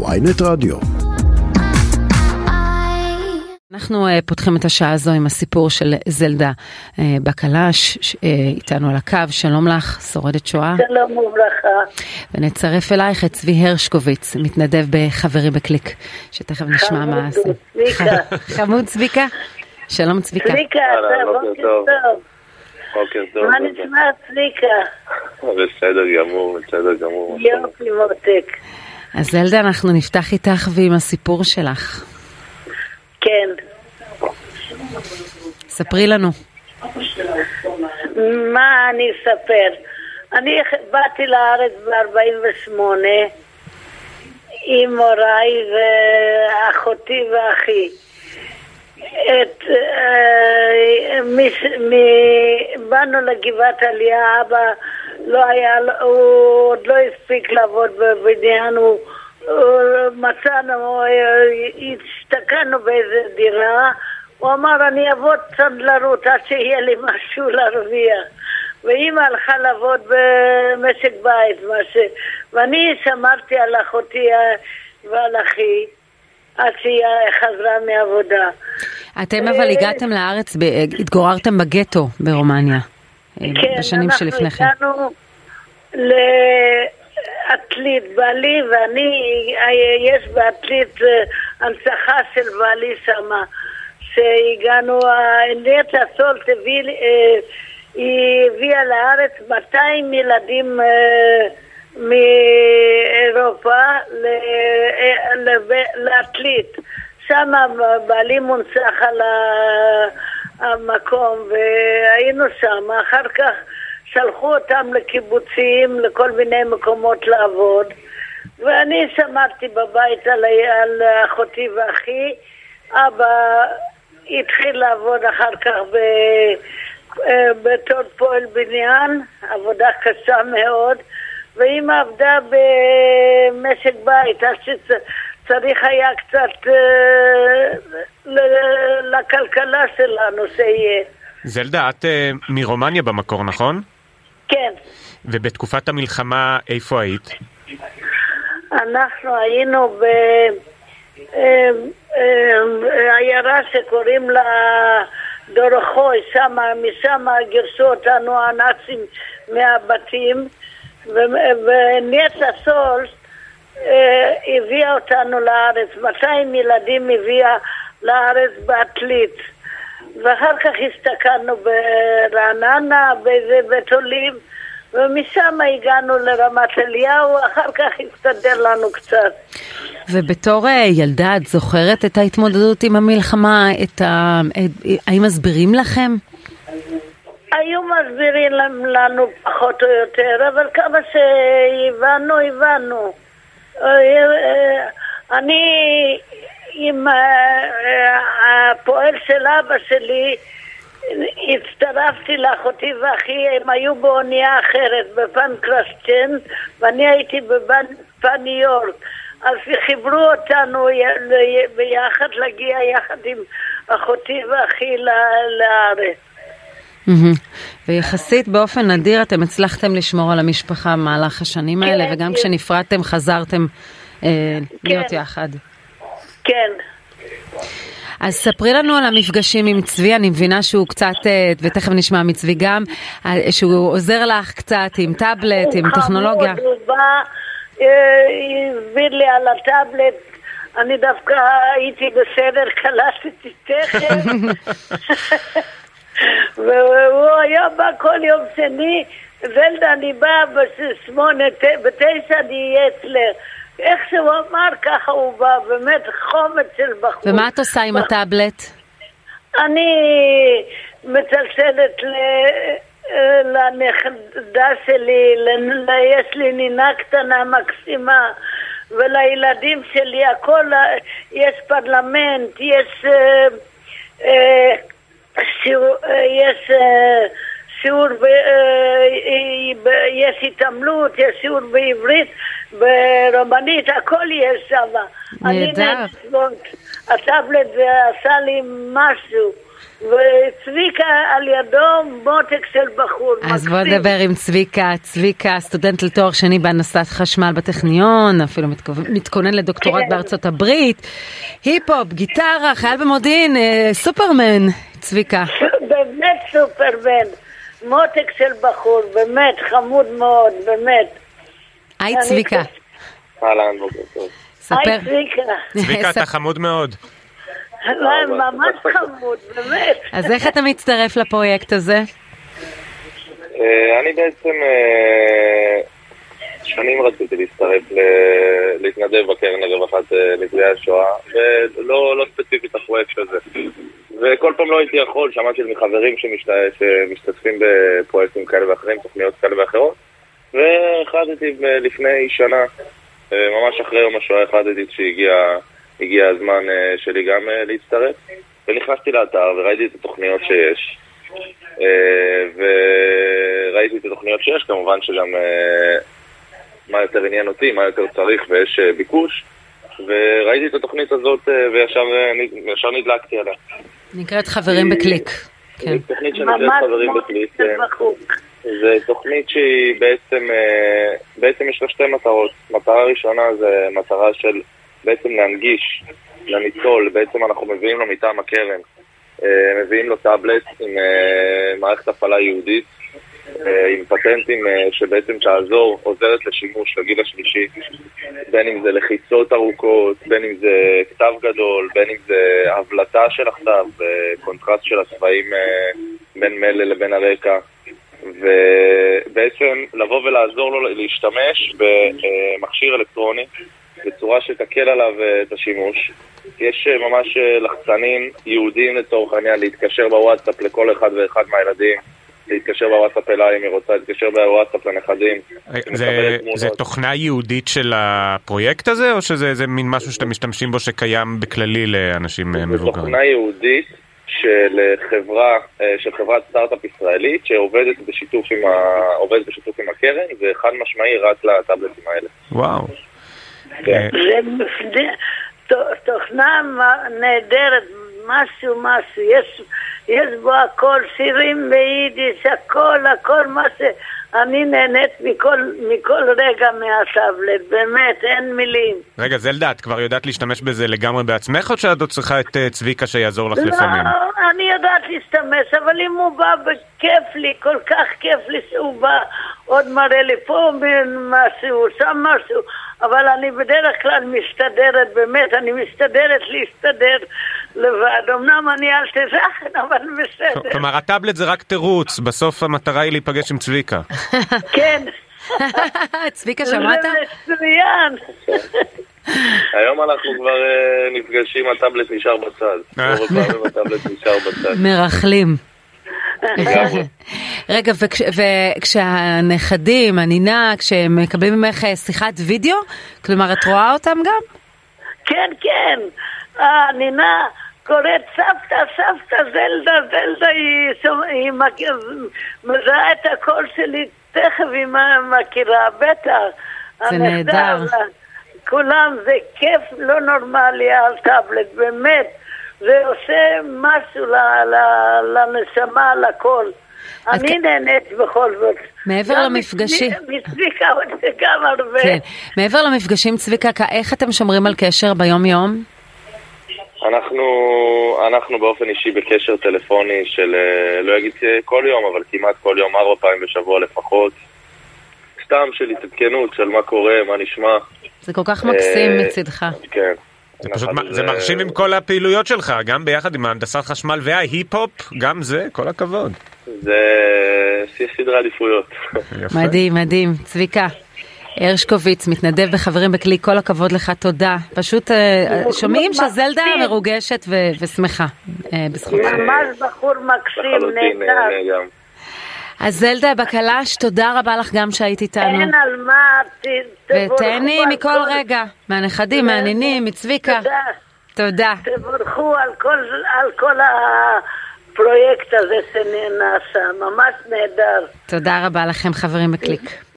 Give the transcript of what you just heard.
ויינט רדיו. אנחנו uh, פותחים את השעה הזו עם הסיפור של זלדה uh, בקלש, uh, איתנו על הקו, שלום לך, שורדת שואה. שלום וברכה. ונצרף אלייך את צבי הרשקוביץ, מתנדב בחברי בקליק, שתכף נשמע מה. חמוד צביקה. חמוד צביקה, שלום צביקה. צביקה, אתה בוקר טוב. בוקר טוב. מה נשמע צביקה? בסדר גמור, בסדר גמור. יופי מותק. אז זלדה, אנחנו נפתח איתך ועם הסיפור שלך. כן. ספרי לנו. מה אני אספר? אני באתי לארץ ב-48 עם הוריי ואחותי ואחי. את, אה, מש, מ, באנו לגבעת עלייה, אבא לא היה, הוא עוד לא הספיק לעבוד בבניין, הוא מצאנו, אה, השתקענו באיזה דירה, הוא אמר אני אעבוד צנדלרות עד שיהיה לי משהו להרוויח. ואימא הלכה לעבוד במשק בית, ש... ואני שמרתי על אחותי ועל אחי עד שהיא חזרה מעבודה. אתם אבל הגעתם לארץ, התגוררתם בגטו ברומניה, כן, בשנים שלפני כן. אנחנו הגענו לעתלית, בעלי ואני, יש בעתלית הנצחה של בעלי שמה, שהגענו, נטע סולט הביא, היא הביאה לארץ 200 ילדים מאירופה לעתלית. שם בעלי מונצח על המקום והיינו שם, אחר כך שלחו אותם לקיבוצים, לכל מיני מקומות לעבוד ואני שמרתי בבית על, על אחותי ואחי, אבא התחיל לעבוד אחר כך ב, בתור פועל בניין, עבודה קשה מאוד ואימא עבדה במשק בית, אז שצריך היה קצת אה, לכלכלה שלנו שיהיה. זלדה, את אה, מרומניה במקור, נכון? ובתקופת המלחמה איפה היית? אנחנו היינו בעיירה שקוראים לה דורחוי, שמה, משם גירשו אותנו הנאצים מהבתים ונטע סולט אה, הביאה אותנו לארץ, 200 ילדים הביאה לארץ בעתלית. ואחר כך הסתכלנו ברעננה, באיזה בית עולים ומשם הגענו לרמת אליהו, אחר כך הסתדר לנו קצת. ובתור ילדה את זוכרת את ההתמודדות עם המלחמה? את ה... האם מסבירים לכם? היו מסבירים לנו פחות או יותר, אבל כמה שהבנו, הבנו. אני עם הפועל של אבא שלי הצטרפתי לאחותי ואחי, הם היו באונייה אחרת, בפן קרסצ'ן, ואני הייתי בפן ניו יורק. אז חיברו אותנו ביחד להגיע יחד עם אחותי ואחי לארץ. ויחסית באופן נדיר אתם הצלחתם לשמור על המשפחה במהלך השנים האלה, כן, וגם כן. כשנפרדתם חזרתם אה, להיות יחד. כן. אז ספרי לנו על המפגשים עם צבי, אני מבינה שהוא קצת, אה, ותכף נשמע מצבי גם, אה, שהוא עוזר לך קצת עם טאבלט, עם טכנולוגיה. הוא בא, אה, הסביר לי על הטאבלט, אני דווקא הייתי בסדר, קלטתי תכף. והוא היה בא כל יום שני, זלדה, אני באה בשמונה, בתשע אני אהיה אצלך. איך שהוא אמר, ככה הוא בא, באמת חומץ של בחור. ומה את עושה עם הטאבלט? אני מצלצלת ל... לנכדה שלי. יש לי נינה קטנה מקסימה, ולילדים שלי הכל, יש פרלמנט, יש, אה, אה, אה, יש שיעור, ב, אה, יש התעמלות, יש שיעור בעברית, ברומנית, הכל יש שם. נהדר. הטאבלט עשה לי משהו. וצביקה על ידו מותק של בחור אז בוא. נדבר עם צביקה. צביקה, סטודנט לתואר שני בהנדסת חשמל בטכניון, אפילו מתכו- מתכונן לדוקטורט כן. בארצות הברית. היפ-הופ, גיטרה, חייל במודיעין, אה, סופרמן. צביקה. באמת סופרמן. מותק של בחור, באמת חמוד מאוד, באמת. היי צביקה. אהלן, בוקר טוב. ספר. היי צביקה. צביקה, אתה חמוד מאוד. לא, ממש חמוד, באמת. אז איך אתה מצטרף לפרויקט הזה? אה, אני בעצם אה, שנים רציתי להצטרף, להתנדב בקרן לרווחת אה, נפגעי השואה, ולא לא ספציפית לפרויקט הזה. וכל פעם לא הייתי יכול, שמעתי מחברים שמשת... שמשתתפים בפרויקטים כאלה ואחרים, תוכניות כאלה ואחרות, והחלטתי ב- לפני שנה, אה, ממש אחרי יום השואה, החלטתי שהגיע הגיע הזמן אה, שלי גם אה, להצטרף, ונכנסתי לאתר וראיתי את התוכניות שיש. אה, וראיתי את התוכניות שיש, כמובן שגם אה, מה יותר עניין אותי, מה יותר צריך ויש אה, ביקוש וראיתי את התוכנית הזאת אה, אה, וישר נדלקתי עליה. נקראת חברים בקליק. כן. זו תוכנית שנקראת חברים בקליק. של כן. זו תוכנית שהיא בעצם, אה, בעצם יש לה שתי מטרות. מטרה ראשונה זה מטרה של בעצם להנגיש לניצול, בעצם אנחנו מביאים לו מטעם הקרן, אה, מביאים לו טאבלט עם אה, מערכת הפעלה ייעודית, אה, עם פטנטים אה, שבעצם תעזור, עוזרת לשימוש לגיל השלישי, בין אם זה לחיצות ארוכות, בין אם זה כתב גדול, בין אם זה הבלטה של הכתב, אה, קונטרסט של הצבעים אה, בין מלל לבין הרקע. ובעצם לבוא ולעזור לו להשתמש במכשיר אלקטרוני בצורה שתקל עליו אה, את השימוש. יש אה, ממש אה, לחצנים ייעודיים לצורך העניין להתקשר בוואטסאפ לכל אחד ואחד מהילדים, להתקשר בוואטסאפ אליי אם היא רוצה, להתקשר בוואטסאפ לנכדים. זה, מקבלת תמונות. זה תוכנה ייעודית של הפרויקט הזה, או שזה זה מין משהו שאתם משתמשים בו שקיים בכללי לאנשים אה, זו מבוגרים? תוכנה ייעודית של אה, חברה, אה, של חברת סטארט-אפ ישראלית שעובדת בשיתוף עם, ה... עובדת בשיתוף עם הקרן וחד משמעי רק לטאבלטים האלה. וואו. כן. אה, זה תוכנה נהדרת, משהו משהו, יש, יש בו הכל, שירים ביידיש, הכל, הכל מה שאני נהנית מכל, מכל רגע מהטאבלט, באמת, אין מילים. רגע, זלדה, את כבר יודעת להשתמש בזה לגמרי בעצמך, או שאת עוד צריכה את אה, צביקה שיעזור לך לפעמים? לא, אני יודעת להשתמש, אבל אם הוא בא בכיף לי, כל כך כיף לי שהוא בא, עוד מראה לי פה משהו, שם משהו, אבל אני בדרך כלל מסתדרת, באמת, אני מסתדרת להסתדר לבד. אמנם אני אל תזכן, אבל בסדר. כלומר, הטאבלט זה רק תירוץ, בסוף המטרה היא להיפגש עם צביקה. כן, צביקה, זה שמעת? מצוין. היום אנחנו כבר אה, נפגשים, הטאבלט נשאר בצד. רוב הפעמים הטאבלט נשאר בצד. מרכלים. רגע, וכש, וכשהנכדים, הנינה, כשהם מקבלים ממך אה, שיחת וידאו, כלומר, את רואה אותם גם? כן, כן. אה, נינה קוראת סבתא, סבתא, זלדה, זלדה, היא, מזהה את הקול שלי, תכף היא מכירה, בטח. זה נהדר. כולם, זה כיף לא נורמלי על טאבלט, באמת. זה עושה משהו ל- ל- לנשמה, לכל. אני כן- נהנית בכל זאת. מעבר גם למפגשים. מצביקה- מצביקה עוד גם הרבה. כן. מעבר למפגשים, צביקה, כ- איך אתם שומרים על קשר ביום-יום? אנחנו, אנחנו באופן אישי בקשר טלפוני של, אה, לא אגיד אה, כל יום, אבל כמעט כל יום, ארבע פעמים בשבוע לפחות. סתם של התעדכנות של מה קורה, מה נשמע. זה כל כך מקסים אה, מצדך. כן. זה פשוט, מ- זה מרשים עם כל הפעילויות שלך, גם ביחד עם ההנדסת חשמל וההיפ-הופ, גם זה, כל הכבוד. זה זה סדרי עדיפויות. מדהים, מדהים. צביקה. הרשקוביץ, מתנדב בחברים בכלי, כל הכבוד לך, תודה. פשוט אה, שומעים שזלדה. מרוגשת ושמחה אה, בזכותך. ממש בחור מקסים, לחלוטין נהדר. אז זלדה בקלש, תודה רבה לך גם שהיית איתנו. אין על מה, ותהני מכל כל- רגע, מהנכדים, מהנינים, מצביקה. תודה. תודה. תבורכו על כל, על כל הפרויקט הזה שנעשה, ממש נהדר. תודה רבה לכם, חברים בקליק.